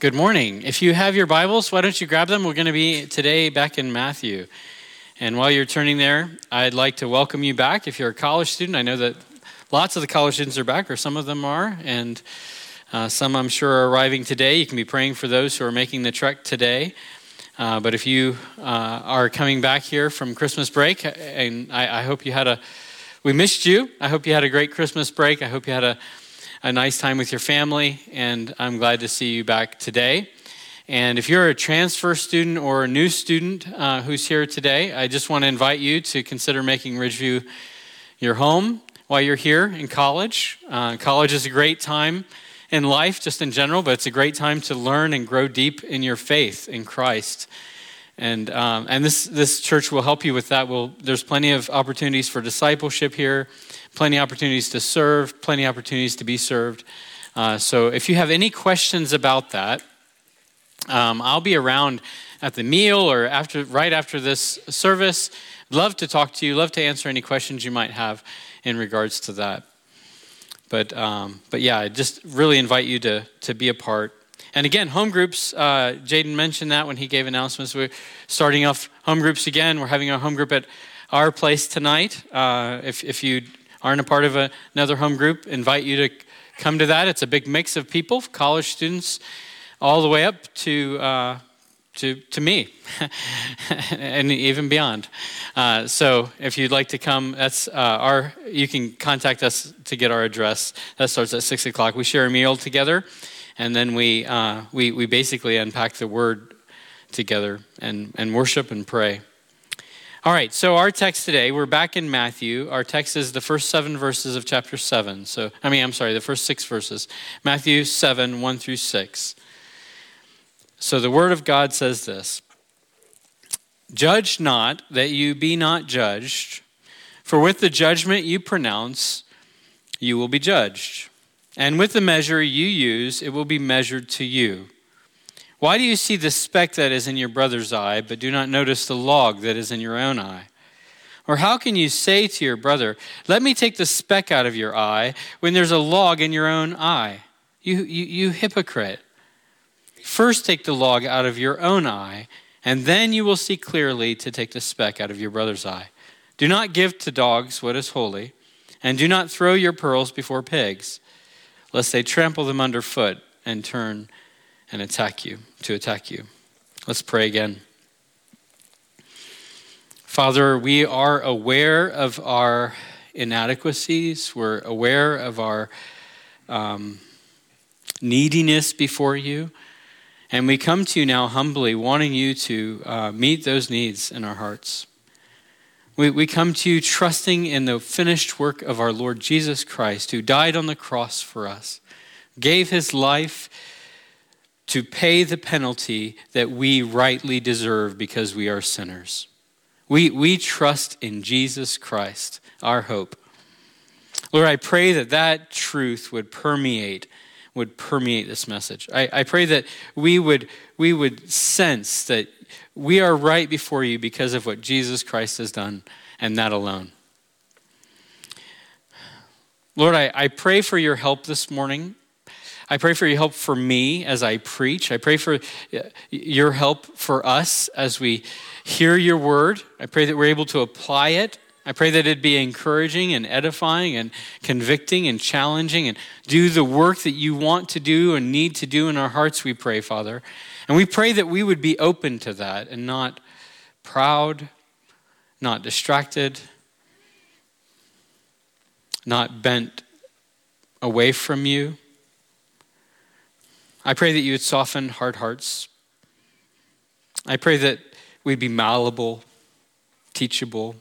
Good morning. If you have your Bibles, why don't you grab them? We're going to be today back in Matthew. And while you're turning there, I'd like to welcome you back. If you're a college student, I know that lots of the college students are back, or some of them are, and uh, some I'm sure are arriving today. You can be praying for those who are making the trek today. Uh, but if you uh, are coming back here from Christmas break, and I, I hope you had a, we missed you. I hope you had a great Christmas break. I hope you had a a nice time with your family, and I'm glad to see you back today. And if you're a transfer student or a new student uh, who's here today, I just want to invite you to consider making Ridgeview your home while you're here in college. Uh, college is a great time in life, just in general, but it's a great time to learn and grow deep in your faith in Christ. And, um, and this, this church will help you with that. We'll, there's plenty of opportunities for discipleship here plenty of opportunities to serve, plenty of opportunities to be served. Uh, so if you have any questions about that, um, I'll be around at the meal or after, right after this service. Love to talk to you. Love to answer any questions you might have in regards to that. But um, but yeah, I just really invite you to to be a part. And again, home groups. Uh, Jaden mentioned that when he gave announcements. We're starting off home groups again. We're having a home group at our place tonight. Uh, if if you aren't a part of a, another home group, invite you to come to that. It's a big mix of people, college students, all the way up to uh, to to me, and even beyond. Uh, so if you'd like to come, that's uh, our. You can contact us to get our address. That starts at six o'clock. We share a meal together, and then we uh, we we basically unpack the word together and and worship and pray. All right, so our text today, we're back in Matthew. Our text is the first seven verses of chapter 7. So, I mean, I'm sorry, the first six verses. Matthew 7, 1 through 6. So the word of God says this Judge not that you be not judged, for with the judgment you pronounce, you will be judged. And with the measure you use, it will be measured to you. Why do you see the speck that is in your brother's eye, but do not notice the log that is in your own eye? Or how can you say to your brother, Let me take the speck out of your eye, when there's a log in your own eye? You, you, you hypocrite. First take the log out of your own eye, and then you will see clearly to take the speck out of your brother's eye. Do not give to dogs what is holy, and do not throw your pearls before pigs, lest they trample them underfoot and turn and attack you, to attack you. Let's pray again. Father, we are aware of our inadequacies. We're aware of our um, neediness before you. And we come to you now humbly, wanting you to uh, meet those needs in our hearts. We, we come to you trusting in the finished work of our Lord Jesus Christ, who died on the cross for us, gave his life to pay the penalty that we rightly deserve because we are sinners. We, we trust in Jesus Christ, our hope. Lord, I pray that that truth would permeate would permeate this message. I, I pray that we would we would sense that we are right before you because of what Jesus Christ has done and that alone. Lord, I, I pray for your help this morning. I pray for your help for me as I preach. I pray for uh, your help for us as we hear your word. I pray that we're able to apply it. I pray that it'd be encouraging and edifying and convicting and challenging and do the work that you want to do and need to do in our hearts, we pray, Father. And we pray that we would be open to that and not proud, not distracted, not bent away from you. I pray that you would soften hard hearts. I pray that we'd be malleable, teachable.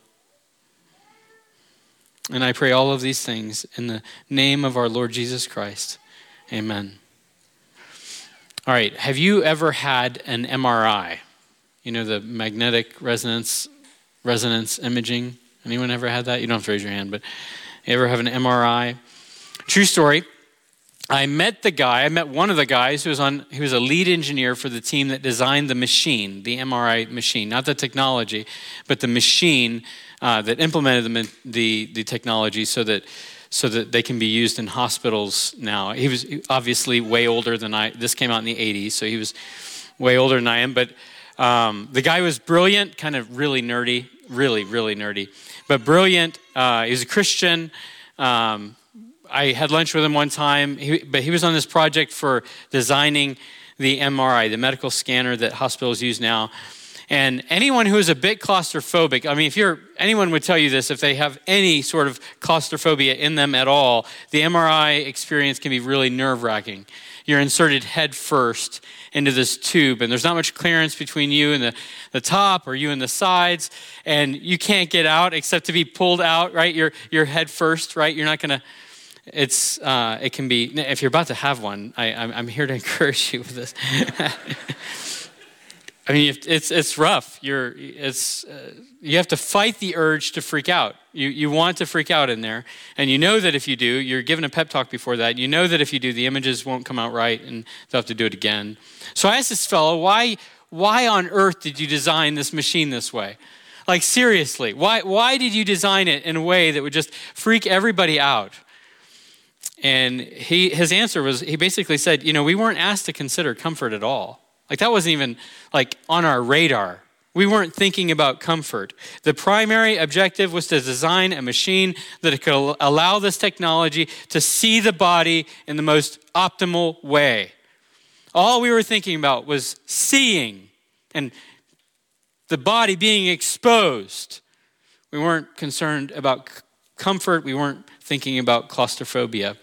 And I pray all of these things in the name of our Lord Jesus Christ. Amen. All right, have you ever had an MRI? You know, the magnetic resonance resonance imaging. Anyone ever had that? You don't have to raise your hand, but you ever have an MRI? True story. I met the guy, I met one of the guys who was on he was a lead engineer for the team that designed the machine, the MRI machine, not the technology, but the machine uh, that implemented the, the, the technology so that so that they can be used in hospitals now. He was obviously way older than I. This came out in the 80s, so he was way older than I am. But um, the guy was brilliant, kind of really nerdy, really, really nerdy, but brilliant. Uh, he was a Christian. Um, I had lunch with him one time, he, but he was on this project for designing the MRI, the medical scanner that hospitals use now. And anyone who is a bit claustrophobic, I mean, if you're, anyone would tell you this if they have any sort of claustrophobia in them at all, the MRI experience can be really nerve wracking. You're inserted head first into this tube, and there's not much clearance between you and the, the top or you and the sides, and you can't get out except to be pulled out, right? You're, you're head first, right? You're not going to it's uh, it can be if you're about to have one I, am here to encourage you with this. I mean it's it's rough. You're it's uh, you have to fight the urge to freak out. You you want to freak out in there. And you know that if you do you're given a pep talk before that. You know that if you do the images won't come out right and they'll have to do it again. So i asked this fellow why why on earth did you design this machine this way? Like seriously why why did you design it in a way that would just freak everybody out and he, his answer was he basically said, you know, we weren't asked to consider comfort at all. Like that wasn't even like on our radar. We weren't thinking about comfort. The primary objective was to design a machine that could allow this technology to see the body in the most optimal way. All we were thinking about was seeing and the body being exposed. We weren't concerned about comfort. We weren't thinking about claustrophobia.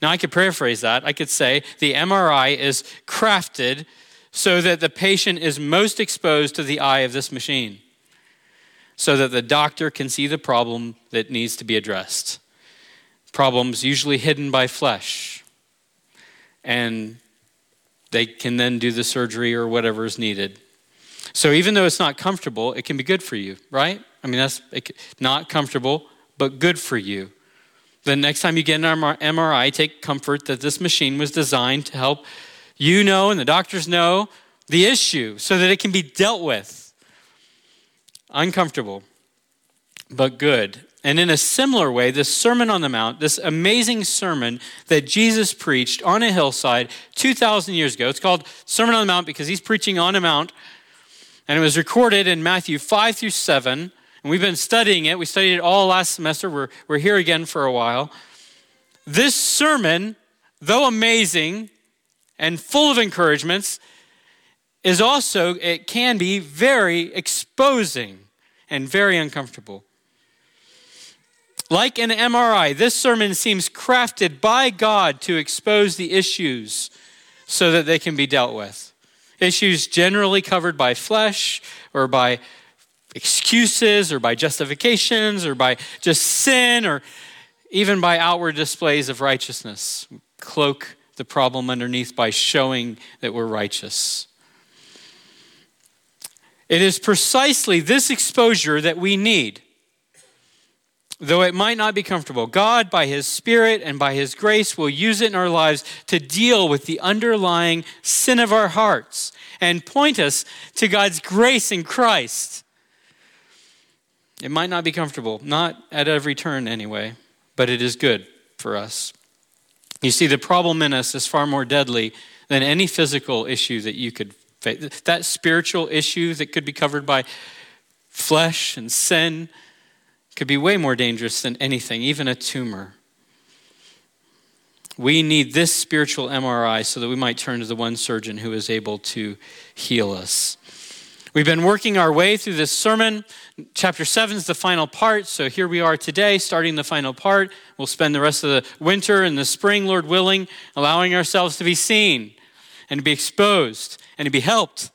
Now, I could paraphrase that. I could say the MRI is crafted so that the patient is most exposed to the eye of this machine, so that the doctor can see the problem that needs to be addressed. Problems usually hidden by flesh. And they can then do the surgery or whatever is needed. So even though it's not comfortable, it can be good for you, right? I mean, that's not comfortable, but good for you. The next time you get an MRI, take comfort that this machine was designed to help you know and the doctors know the issue so that it can be dealt with. Uncomfortable, but good. And in a similar way, this Sermon on the Mount, this amazing sermon that Jesus preached on a hillside 2,000 years ago, it's called Sermon on the Mount because he's preaching on a mount. And it was recorded in Matthew 5 through 7. And we've been studying it. We studied it all last semester. We're, we're here again for a while. This sermon, though amazing and full of encouragements, is also, it can be very exposing and very uncomfortable. Like an MRI, this sermon seems crafted by God to expose the issues so that they can be dealt with. Issues generally covered by flesh or by excuses or by justifications or by just sin or even by outward displays of righteousness. Cloak the problem underneath by showing that we're righteous. It is precisely this exposure that we need. Though it might not be comfortable, God, by His Spirit and by His grace, will use it in our lives to deal with the underlying sin of our hearts and point us to God's grace in Christ it might not be comfortable, not at every turn anyway, but it is good for us. You see, the problem in us is far more deadly than any physical issue that you could face. That spiritual issue that could be covered by flesh and sin could be way more dangerous than anything, even a tumor. We need this spiritual MRI so that we might turn to the one surgeon who is able to heal us. We've been working our way through this sermon. Chapter 7 is the final part, so here we are today, starting the final part. We'll spend the rest of the winter and the spring, Lord willing, allowing ourselves to be seen and to be exposed and to be helped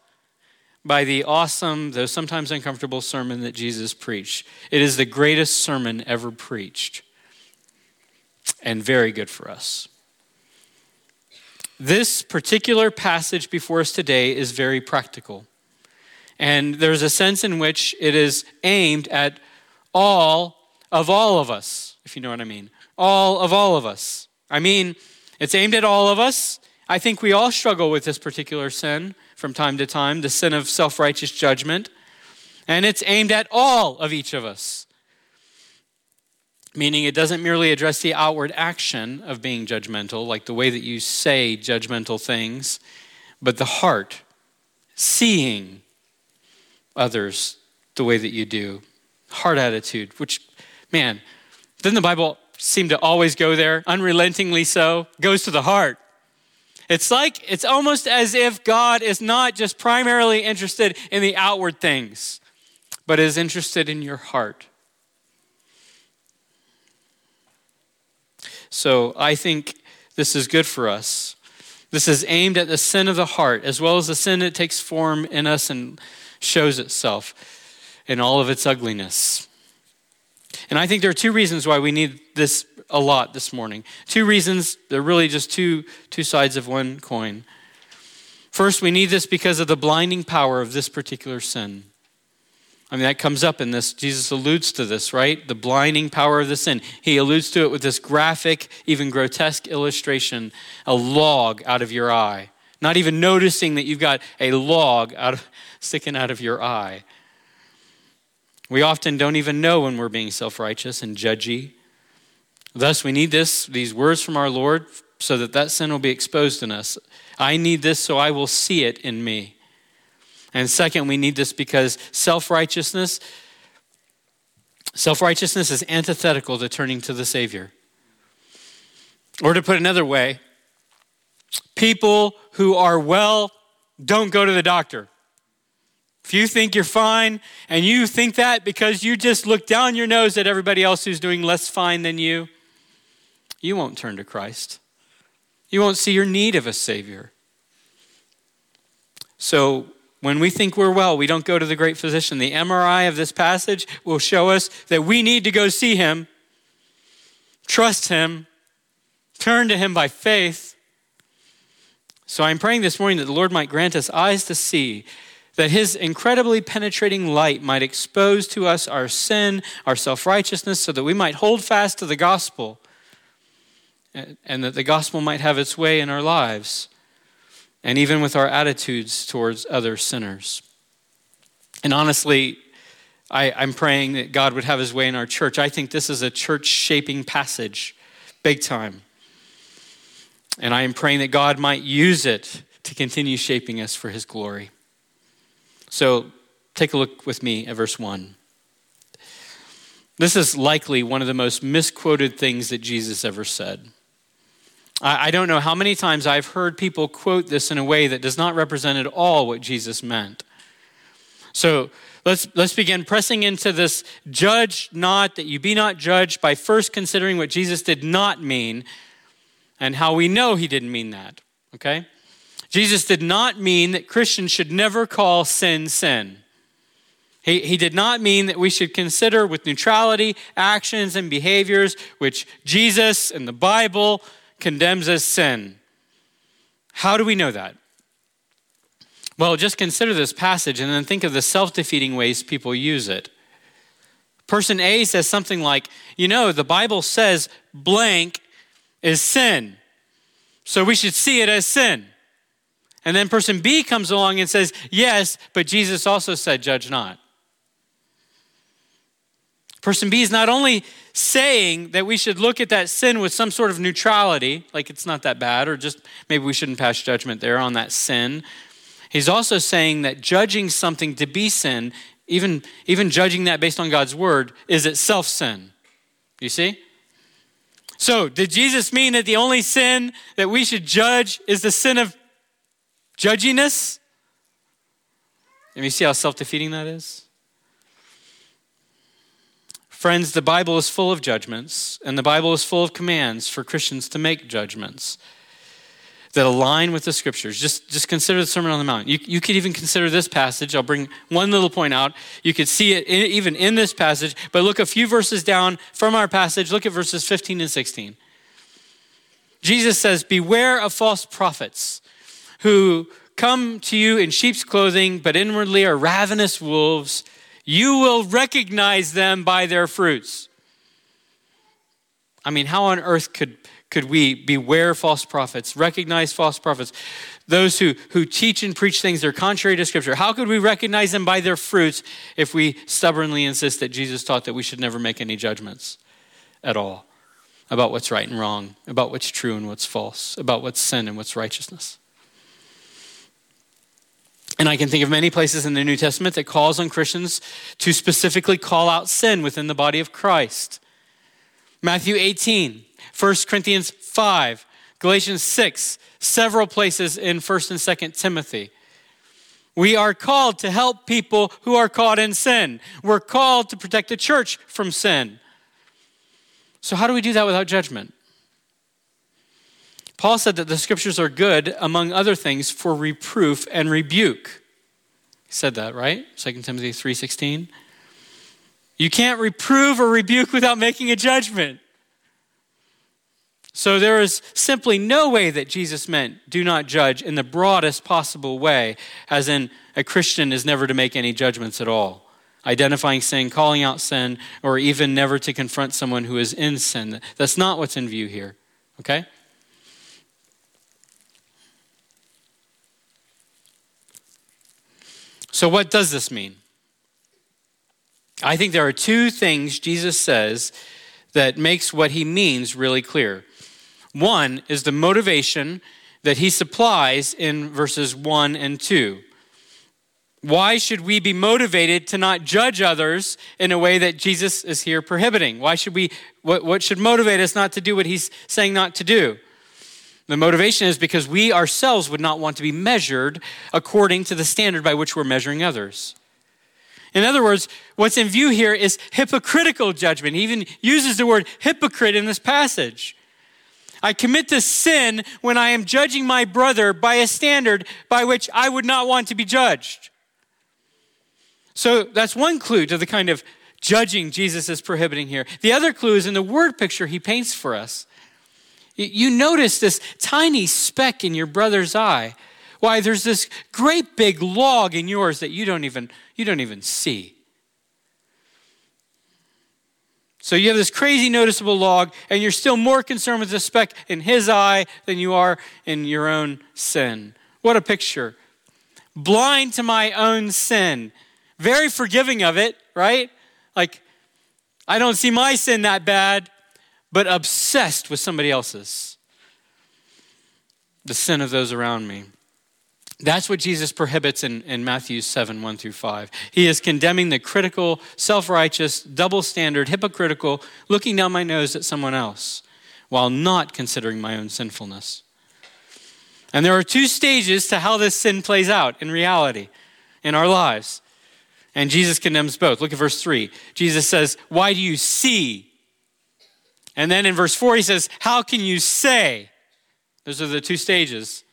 by the awesome, though sometimes uncomfortable sermon that Jesus preached. It is the greatest sermon ever preached and very good for us. This particular passage before us today is very practical. And there's a sense in which it is aimed at all of all of us, if you know what I mean. All of all of us. I mean, it's aimed at all of us. I think we all struggle with this particular sin from time to time, the sin of self righteous judgment. And it's aimed at all of each of us. meaning it doesn't merely address the outward action of being judgmental, like the way that you say judgmental things, but the heart, seeing others the way that you do. Heart attitude, which, man, doesn't the Bible seem to always go there, unrelentingly so? Goes to the heart. It's like, it's almost as if God is not just primarily interested in the outward things, but is interested in your heart. So I think this is good for us. This is aimed at the sin of the heart, as well as the sin that takes form in us and shows itself in all of its ugliness. And I think there are two reasons why we need this a lot this morning. Two reasons, they're really just two, two sides of one coin. First, we need this because of the blinding power of this particular sin. I mean, that comes up in this. Jesus alludes to this, right? The blinding power of the sin. He alludes to it with this graphic, even grotesque illustration a log out of your eye. Not even noticing that you've got a log out of, sticking out of your eye. We often don't even know when we're being self righteous and judgy. Thus, we need this, these words from our Lord, so that that sin will be exposed in us. I need this so I will see it in me. And second, we need this because self righteousness, self righteousness is antithetical to turning to the Savior. Or to put another way, people who are well don't go to the doctor. If you think you're fine and you think that because you just look down your nose at everybody else who's doing less fine than you, you won't turn to Christ. You won't see your need of a Savior. So, when we think we're well, we don't go to the great physician. The MRI of this passage will show us that we need to go see him, trust him, turn to him by faith. So I'm praying this morning that the Lord might grant us eyes to see, that his incredibly penetrating light might expose to us our sin, our self righteousness, so that we might hold fast to the gospel and that the gospel might have its way in our lives and even with our attitudes towards other sinners. And honestly, I, am praying that God would have his way in our church. I think this is a church shaping passage, big time. And I am praying that God might use it to continue shaping us for his glory. So take a look with me at verse 1. This is likely one of the most misquoted things that Jesus ever said. I don't know how many times I've heard people quote this in a way that does not represent at all what Jesus meant. So let's, let's begin pressing into this judge not, that you be not judged by first considering what Jesus did not mean and how we know he didn't mean that. Okay? Jesus did not mean that Christians should never call sin sin. He, he did not mean that we should consider with neutrality actions and behaviors which Jesus and the Bible condemns as sin. How do we know that? Well, just consider this passage and then think of the self defeating ways people use it. Person A says something like, You know, the Bible says blank is sin, so we should see it as sin. And then person B comes along and says, Yes, but Jesus also said, Judge not. Person B is not only saying that we should look at that sin with some sort of neutrality, like it's not that bad, or just maybe we shouldn't pass judgment there on that sin. He's also saying that judging something to be sin, even, even judging that based on God's word, is itself sin. You see? So, did Jesus mean that the only sin that we should judge is the sin of judginess? And you see how self defeating that is? Friends, the Bible is full of judgments, and the Bible is full of commands for Christians to make judgments that align with the scriptures. Just, just consider the Sermon on the Mount. You, you could even consider this passage. I'll bring one little point out. You could see it in, even in this passage, but look a few verses down from our passage. Look at verses 15 and 16. Jesus says, Beware of false prophets who come to you in sheep's clothing, but inwardly are ravenous wolves. You will recognize them by their fruits. I mean, how on earth could, could we beware false prophets, recognize false prophets, those who, who teach and preach things that are contrary to Scripture? How could we recognize them by their fruits if we stubbornly insist that Jesus taught that we should never make any judgments? at all about what's right and wrong, about what's true and what's false, about what's sin and what's righteousness. And I can think of many places in the New Testament that calls on Christians to specifically call out sin within the body of Christ. Matthew 18, 1 Corinthians 5, Galatians 6, several places in 1st and 2nd Timothy. We are called to help people who are caught in sin. We're called to protect the church from sin. So, how do we do that without judgment? Paul said that the scriptures are good, among other things, for reproof and rebuke. He said that, right? 2 Timothy 3:16. You can't reprove or rebuke without making a judgment. So there is simply no way that Jesus meant do not judge in the broadest possible way, as in a Christian is never to make any judgments at all. Identifying sin, calling out sin, or even never to confront someone who is in sin. That's not what's in view here. Okay? So, what does this mean? I think there are two things Jesus says that makes what he means really clear. One is the motivation that he supplies in verses 1 and 2. Why should we be motivated to not judge others in a way that Jesus is here prohibiting? Why should we, what, what should motivate us not to do what he's saying not to do? The motivation is because we ourselves would not want to be measured according to the standard by which we're measuring others. In other words, what's in view here is hypocritical judgment. He even uses the word hypocrite in this passage. I commit to sin when I am judging my brother by a standard by which I would not want to be judged. So that's one clue to the kind of judging Jesus is prohibiting here. The other clue is in the word picture he paints for us. You notice this tiny speck in your brother's eye. Why, there's this great big log in yours that you don't even, you don't even see. So you have this crazy noticeable log, and you're still more concerned with the speck in his eye than you are in your own sin. What a picture. Blind to my own sin. Very forgiving of it, right? Like, I don't see my sin that bad, but obsessed with somebody else's. The sin of those around me. That's what Jesus prohibits in, in Matthew 7 1 through 5. He is condemning the critical, self righteous, double standard, hypocritical, looking down my nose at someone else while not considering my own sinfulness. And there are two stages to how this sin plays out in reality in our lives. And Jesus condemns both. Look at verse 3. Jesus says, Why do you see? And then in verse 4, he says, How can you say? Those are the two stages.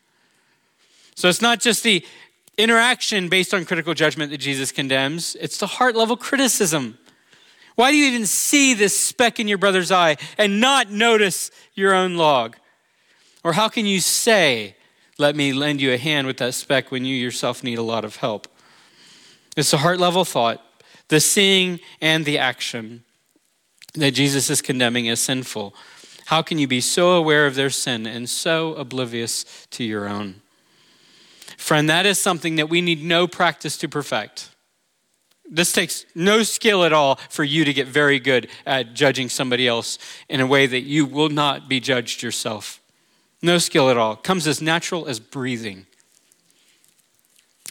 So it's not just the interaction based on critical judgment that Jesus condemns, it's the heart level criticism. Why do you even see this speck in your brother's eye and not notice your own log? Or how can you say, Let me lend you a hand with that speck when you yourself need a lot of help? It's a heart level thought, the seeing and the action that Jesus is condemning as sinful. How can you be so aware of their sin and so oblivious to your own? Friend, that is something that we need no practice to perfect. This takes no skill at all for you to get very good at judging somebody else in a way that you will not be judged yourself. No skill at all. It comes as natural as breathing,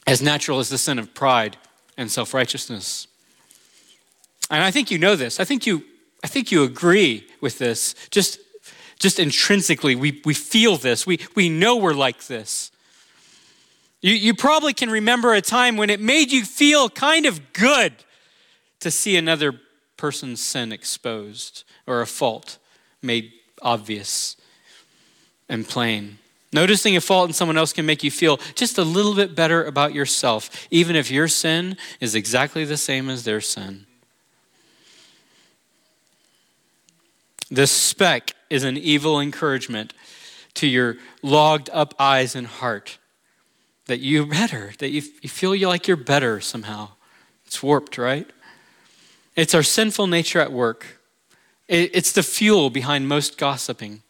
as natural as the sin of pride and self righteousness. And I think you know this. I think you, I think you agree with this. Just, just intrinsically, we, we feel this. We, we know we're like this. You, you probably can remember a time when it made you feel kind of good to see another person's sin exposed or a fault made obvious and plain. Noticing a fault in someone else can make you feel just a little bit better about yourself, even if your sin is exactly the same as their sin. This speck is an evil encouragement to your logged up eyes and heart that you're better, that you, you feel you like you're better somehow. It's warped, right? It's our sinful nature at work. It, it's the fuel behind most gossiping.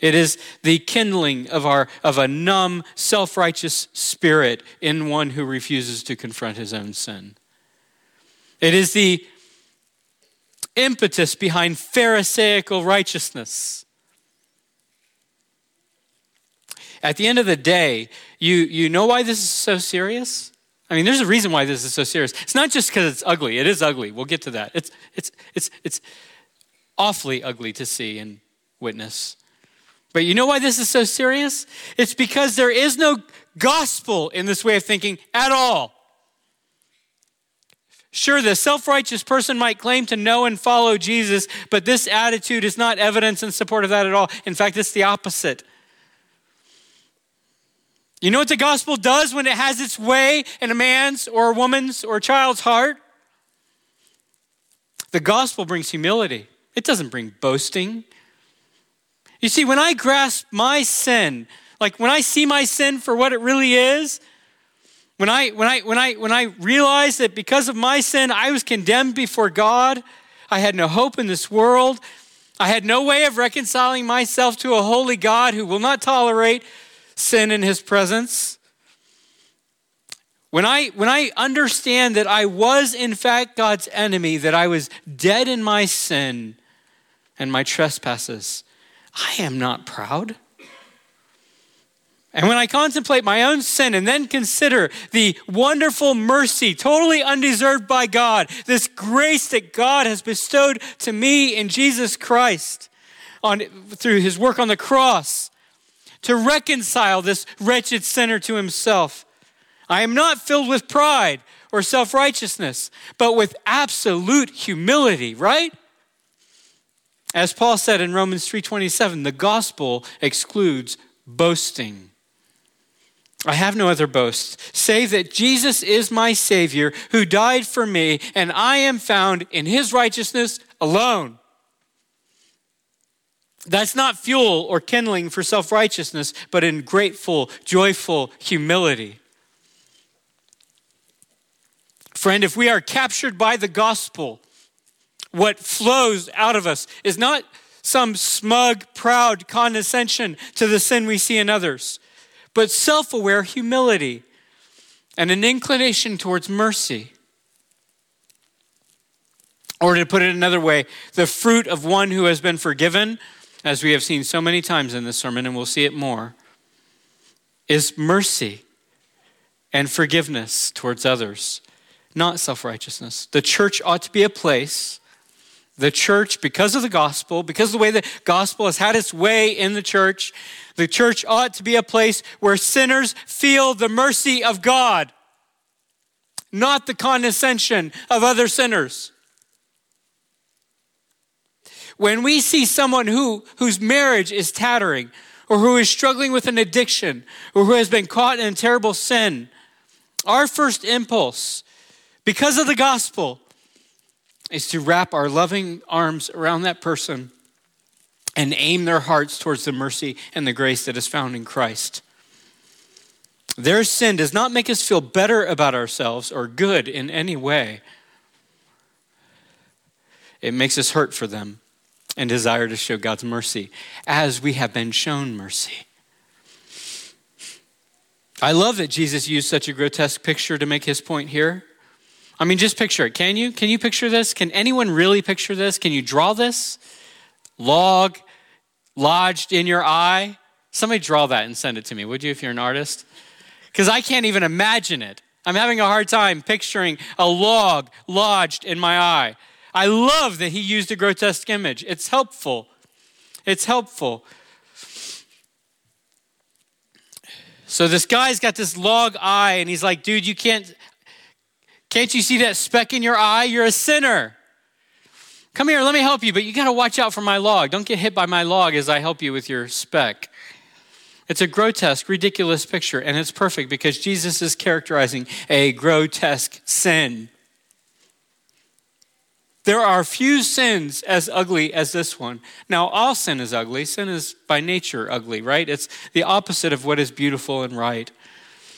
It is the kindling of, our, of a numb, self righteous spirit in one who refuses to confront his own sin. It is the impetus behind Pharisaical righteousness. At the end of the day, you, you know why this is so serious? I mean, there's a reason why this is so serious. It's not just because it's ugly. It is ugly. We'll get to that. It's, it's, it's, it's awfully ugly to see and witness. But you know why this is so serious? It's because there is no gospel in this way of thinking at all. Sure, the self righteous person might claim to know and follow Jesus, but this attitude is not evidence in support of that at all. In fact, it's the opposite. You know what the gospel does when it has its way in a man's or a woman's or a child's heart? The gospel brings humility, it doesn't bring boasting. You see, when I grasp my sin, like when I see my sin for what it really is, when I, when, I, when, I, when I realized that because of my sin, I was condemned before God, I had no hope in this world, I had no way of reconciling myself to a holy God who will not tolerate sin in his presence. When I, when I understand that I was in fact God's enemy, that I was dead in my sin and my trespasses, I am not proud. And when I contemplate my own sin and then consider the wonderful mercy, totally undeserved by God, this grace that God has bestowed to me in Jesus Christ on, through his work on the cross to reconcile this wretched sinner to himself, I am not filled with pride or self righteousness, but with absolute humility, right? As Paul said in Romans 3:27, the gospel excludes boasting. I have no other boast, save that Jesus is my Savior who died for me, and I am found in his righteousness alone. That's not fuel or kindling for self righteousness, but in grateful, joyful humility. Friend, if we are captured by the gospel, what flows out of us is not some smug, proud condescension to the sin we see in others but self aware humility and an inclination towards mercy. Or to put it another way, the fruit of one who has been forgiven, as we have seen so many times in this sermon, and we'll see it more, is mercy and forgiveness towards others, not self righteousness. The church ought to be a place the church, because of the gospel, because of the way the gospel has had its way in the church, the church ought to be a place where sinners feel the mercy of God, not the condescension of other sinners. When we see someone who, whose marriage is tattering, or who is struggling with an addiction, or who has been caught in a terrible sin, our first impulse, because of the gospel, is to wrap our loving arms around that person and aim their hearts towards the mercy and the grace that is found in Christ. Their sin does not make us feel better about ourselves or good in any way. It makes us hurt for them and desire to show God's mercy as we have been shown mercy. I love that Jesus used such a grotesque picture to make his point here. I mean, just picture it. Can you? Can you picture this? Can anyone really picture this? Can you draw this? Log lodged in your eye? Somebody draw that and send it to me, would you, if you're an artist? Because I can't even imagine it. I'm having a hard time picturing a log lodged in my eye. I love that he used a grotesque image. It's helpful. It's helpful. So this guy's got this log eye, and he's like, dude, you can't, can't you see that speck in your eye? You're a sinner. Come here, let me help you, but you got to watch out for my log. Don't get hit by my log as I help you with your speck. It's a grotesque, ridiculous picture, and it's perfect because Jesus is characterizing a grotesque sin. There are few sins as ugly as this one. Now, all sin is ugly. Sin is by nature ugly, right? It's the opposite of what is beautiful and right.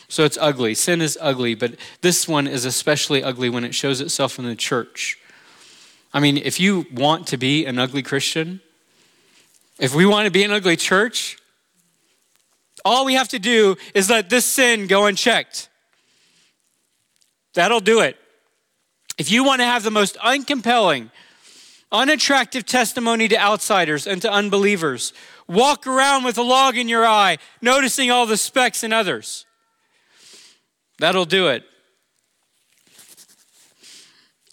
So it's ugly. Sin is ugly, but this one is especially ugly when it shows itself in the church. I mean, if you want to be an ugly Christian, if we want to be an ugly church, all we have to do is let this sin go unchecked. That'll do it. If you want to have the most uncompelling, unattractive testimony to outsiders and to unbelievers. Walk around with a log in your eye, noticing all the specks in others. That'll do it.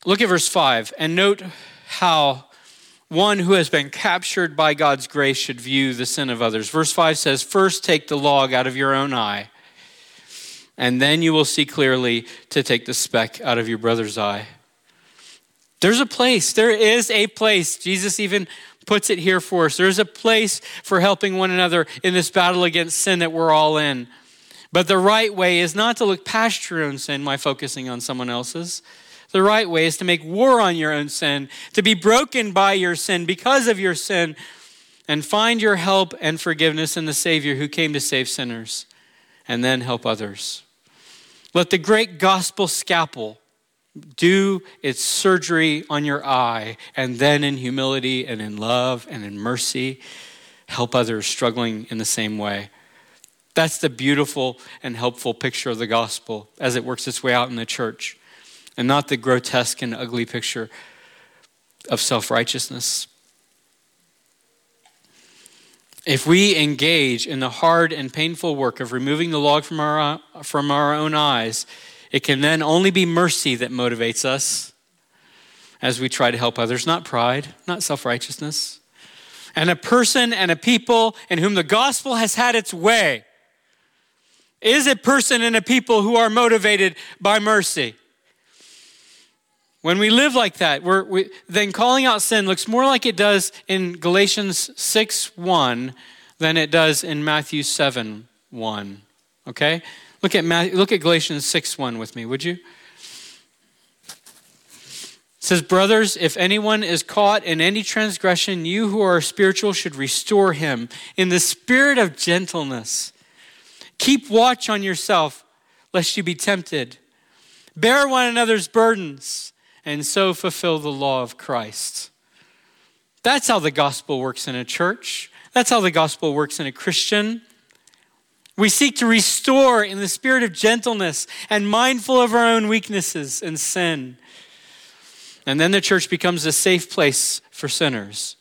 Look at verse 5 and note how one who has been captured by God's grace should view the sin of others. Verse 5 says, First take the log out of your own eye, and then you will see clearly to take the speck out of your brother's eye. There's a place, there is a place. Jesus even puts it here for us. There's a place for helping one another in this battle against sin that we're all in. But the right way is not to look past your own sin by focusing on someone else's. The right way is to make war on your own sin, to be broken by your sin because of your sin, and find your help and forgiveness in the Savior who came to save sinners, and then help others. Let the great gospel scalpel do its surgery on your eye, and then in humility and in love and in mercy, help others struggling in the same way. That's the beautiful and helpful picture of the gospel as it works its way out in the church and not the grotesque and ugly picture of self righteousness. If we engage in the hard and painful work of removing the log from our, from our own eyes, it can then only be mercy that motivates us as we try to help others, not pride, not self righteousness. And a person and a people in whom the gospel has had its way is a person and a people who are motivated by mercy. When we live like that, we're, we, then calling out sin looks more like it does in Galatians 6 1 than it does in Matthew 7 1. Okay? Look at, Matthew, look at Galatians 6 1 with me, would you? It says, Brothers, if anyone is caught in any transgression, you who are spiritual should restore him in the spirit of gentleness. Keep watch on yourself, lest you be tempted. Bear one another's burdens and so fulfill the law of Christ. That's how the gospel works in a church. That's how the gospel works in a Christian. We seek to restore in the spirit of gentleness and mindful of our own weaknesses and sin. And then the church becomes a safe place for sinners.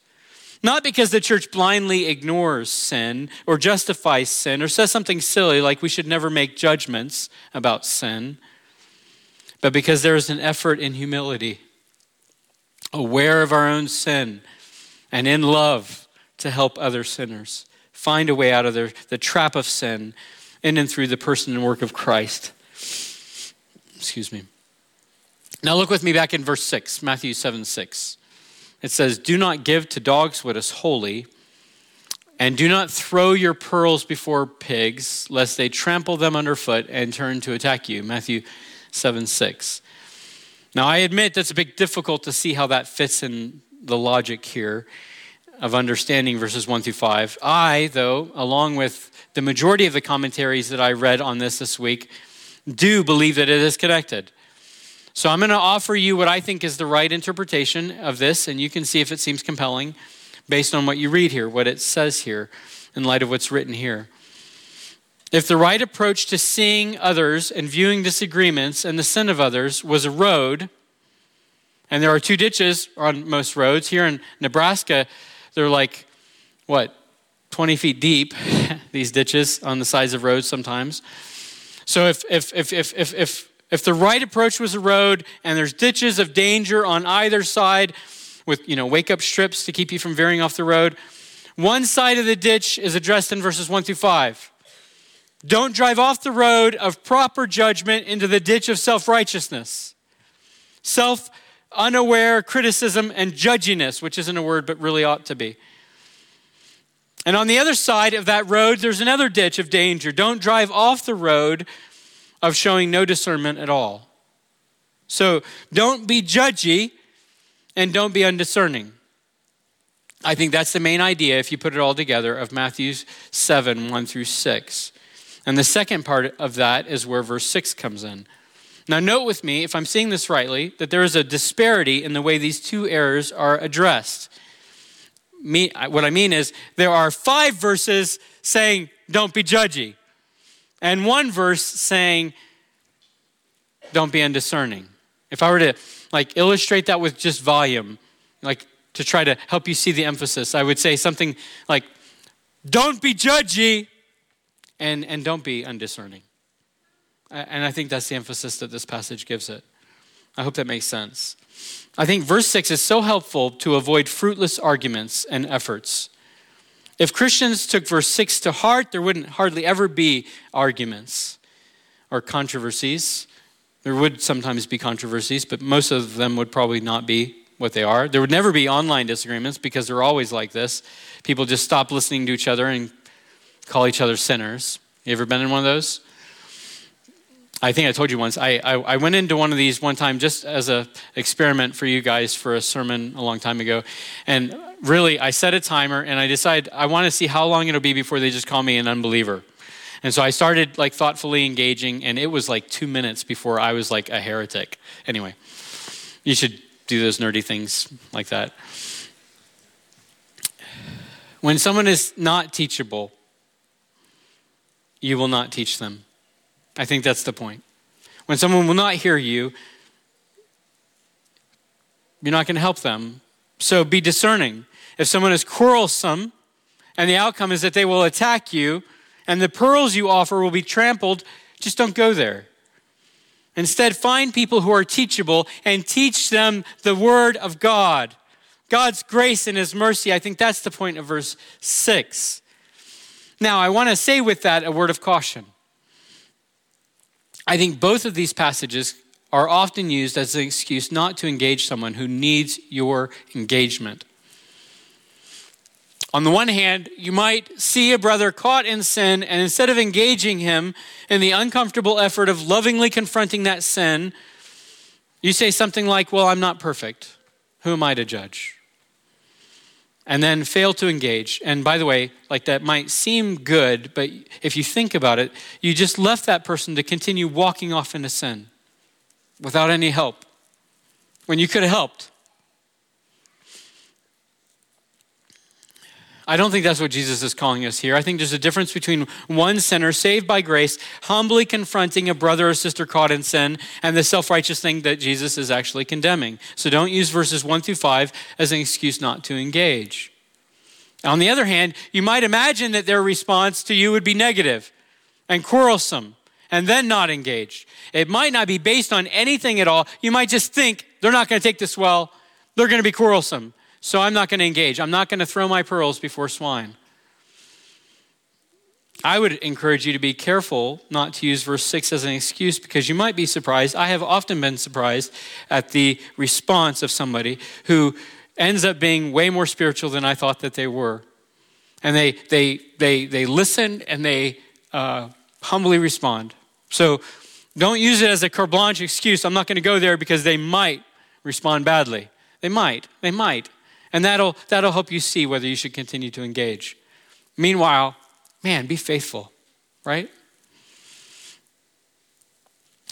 Not because the church blindly ignores sin or justifies sin or says something silly like we should never make judgments about sin but because there is an effort in humility, aware of our own sin, and in love to help other sinners find a way out of their, the trap of sin in and through the person and work of Christ. Excuse me. Now look with me back in verse 6, Matthew 7 6. It says, Do not give to dogs what is holy, and do not throw your pearls before pigs, lest they trample them underfoot and turn to attack you. Matthew 7 6. Now, I admit that's a bit difficult to see how that fits in the logic here of understanding verses 1 through 5. I, though, along with the majority of the commentaries that I read on this this week, do believe that it is connected. So I'm going to offer you what I think is the right interpretation of this, and you can see if it seems compelling based on what you read here, what it says here, in light of what's written here. If the right approach to seeing others and viewing disagreements and the sin of others was a road, and there are two ditches on most roads. Here in Nebraska, they're like, what, 20 feet deep, these ditches on the sides of roads sometimes. So if, if, if, if, if, if, if the right approach was a road and there's ditches of danger on either side with, you know, wake up strips to keep you from veering off the road, one side of the ditch is addressed in verses 1 through 5. Don't drive off the road of proper judgment into the ditch of self righteousness, self unaware criticism and judginess, which isn't a word but really ought to be. And on the other side of that road, there's another ditch of danger. Don't drive off the road of showing no discernment at all. So don't be judgy and don't be undiscerning. I think that's the main idea, if you put it all together, of Matthew 7 1 through 6. And the second part of that is where verse 6 comes in. Now, note with me, if I'm seeing this rightly, that there is a disparity in the way these two errors are addressed. Me, what I mean is, there are five verses saying, don't be judgy, and one verse saying, don't be undiscerning. If I were to like illustrate that with just volume, like to try to help you see the emphasis. I would say something like, don't be judgy and, and don't be undiscerning. And I think that's the emphasis that this passage gives it. I hope that makes sense. I think verse 6 is so helpful to avoid fruitless arguments and efforts. If Christians took verse 6 to heart, there wouldn't hardly ever be arguments or controversies. There would sometimes be controversies, but most of them would probably not be what they are. There would never be online disagreements because they're always like this. People just stop listening to each other and call each other sinners. You ever been in one of those? I think I told you once. I, I, I went into one of these one time just as an experiment for you guys for a sermon a long time ago. And really, I set a timer and I decided I want to see how long it'll be before they just call me an unbeliever. And so I started like thoughtfully engaging, and it was like two minutes before I was like a heretic. Anyway, you should do those nerdy things like that. When someone is not teachable, you will not teach them. I think that's the point. When someone will not hear you, you're not going to help them. So be discerning. If someone is quarrelsome and the outcome is that they will attack you and the pearls you offer will be trampled, just don't go there. Instead, find people who are teachable and teach them the word of God. God's grace and his mercy. I think that's the point of verse 6. Now, I want to say with that a word of caution. I think both of these passages are often used as an excuse not to engage someone who needs your engagement. On the one hand, you might see a brother caught in sin, and instead of engaging him in the uncomfortable effort of lovingly confronting that sin, you say something like, Well, I'm not perfect. Who am I to judge? And then fail to engage. And by the way, like that might seem good, but if you think about it, you just left that person to continue walking off into sin without any help when you could have helped. I don't think that's what Jesus is calling us here. I think there's a difference between one sinner saved by grace, humbly confronting a brother or sister caught in sin, and the self righteous thing that Jesus is actually condemning. So don't use verses 1 through 5 as an excuse not to engage. On the other hand, you might imagine that their response to you would be negative and quarrelsome and then not engaged. It might not be based on anything at all. You might just think they're not going to take this well, they're going to be quarrelsome. So I'm not going to engage. I'm not going to throw my pearls before swine. I would encourage you to be careful not to use verse 6 as an excuse because you might be surprised. I have often been surprised at the response of somebody who ends up being way more spiritual than I thought that they were. And they, they, they, they listen and they uh, humbly respond. So don't use it as a carte blanche excuse. I'm not going to go there because they might respond badly. They might. They might. And that'll, that'll help you see whether you should continue to engage. Meanwhile, man, be faithful, right?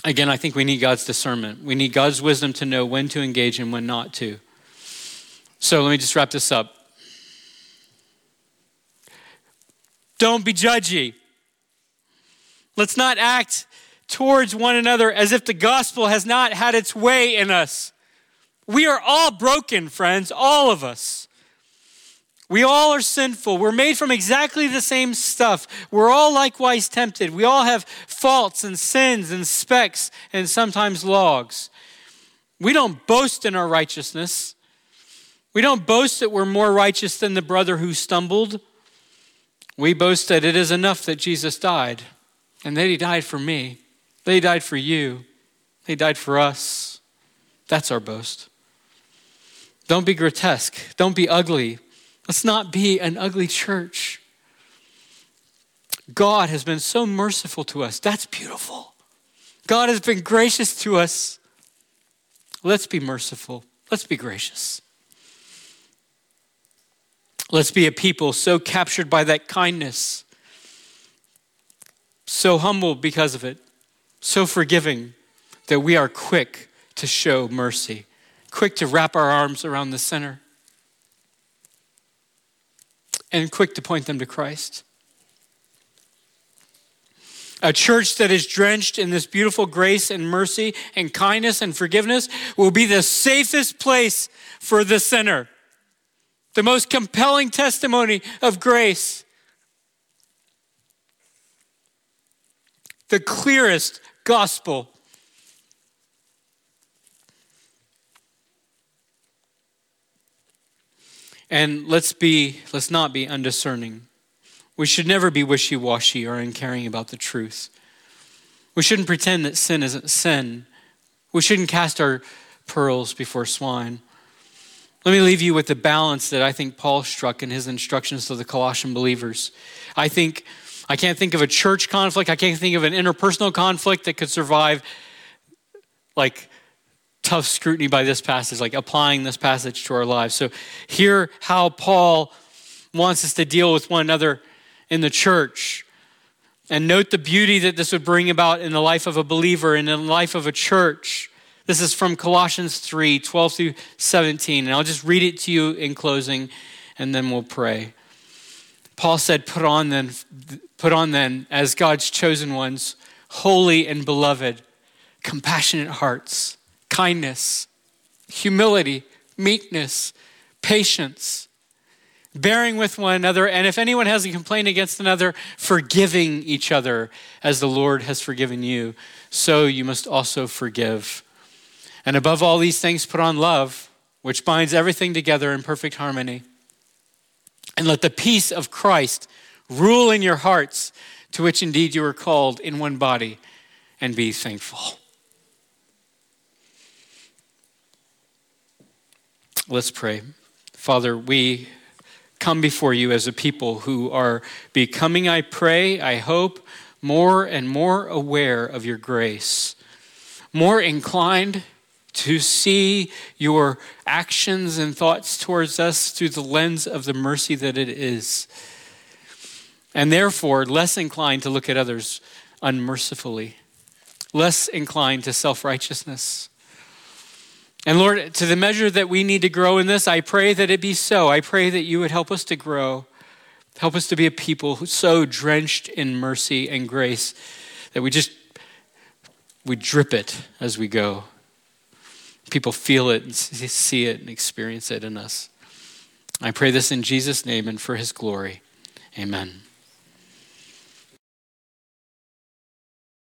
Again, I think we need God's discernment. We need God's wisdom to know when to engage and when not to. So let me just wrap this up. Don't be judgy. Let's not act towards one another as if the gospel has not had its way in us. We are all broken, friends, all of us. We all are sinful. We're made from exactly the same stuff. We're all likewise tempted. We all have faults and sins and specks and sometimes logs. We don't boast in our righteousness. We don't boast that we're more righteous than the brother who stumbled. We boast that it is enough that Jesus died and that he died for me. That he died for you. He died for us. That's our boast. Don't be grotesque. Don't be ugly. Let's not be an ugly church. God has been so merciful to us. That's beautiful. God has been gracious to us. Let's be merciful. Let's be gracious. Let's be a people so captured by that kindness, so humble because of it, so forgiving that we are quick to show mercy quick to wrap our arms around the sinner, and quick to point them to Christ. A church that is drenched in this beautiful grace and mercy and kindness and forgiveness will be the safest place for the sinner. the most compelling testimony of grace, the clearest gospel. And let's be let's not be undiscerning. We should never be wishy-washy or uncaring about the truth. We shouldn't pretend that sin isn't sin. We shouldn't cast our pearls before swine. Let me leave you with the balance that I think Paul struck in his instructions to the Colossian believers. I think I can't think of a church conflict, I can't think of an interpersonal conflict that could survive like tough scrutiny by this passage, like applying this passage to our lives. So, hear how Paul wants us to deal with one another in the church. And note the beauty that this would bring about in the life of a believer and in the life of a church. This is from Colossians 3 12 through 17. And I'll just read it to you in closing, and then we'll pray. Paul said, Put on then, put on then as God's chosen ones, holy and beloved, compassionate hearts, kindness, humility, meekness, patience bearing with one another, and if anyone has a complaint against another, forgiving each other as the Lord has forgiven you, so you must also forgive. And above all these things, put on love, which binds everything together in perfect harmony. And let the peace of Christ rule in your hearts, to which indeed you are called in one body, and be thankful. Let's pray. Father, we come before you as a people who are becoming, I pray, I hope, more and more aware of your grace, more inclined to see your actions and thoughts towards us through the lens of the mercy that it is. And therefore, less inclined to look at others unmercifully, less inclined to self righteousness and Lord, to the measure that we need to grow in this, I pray that it be so. I pray that you would help us to grow. Help us to be a people so drenched in mercy and grace that we just we drip it as we go. People feel it and see it and experience it in us. I pray this in Jesus' name and for his glory. Amen.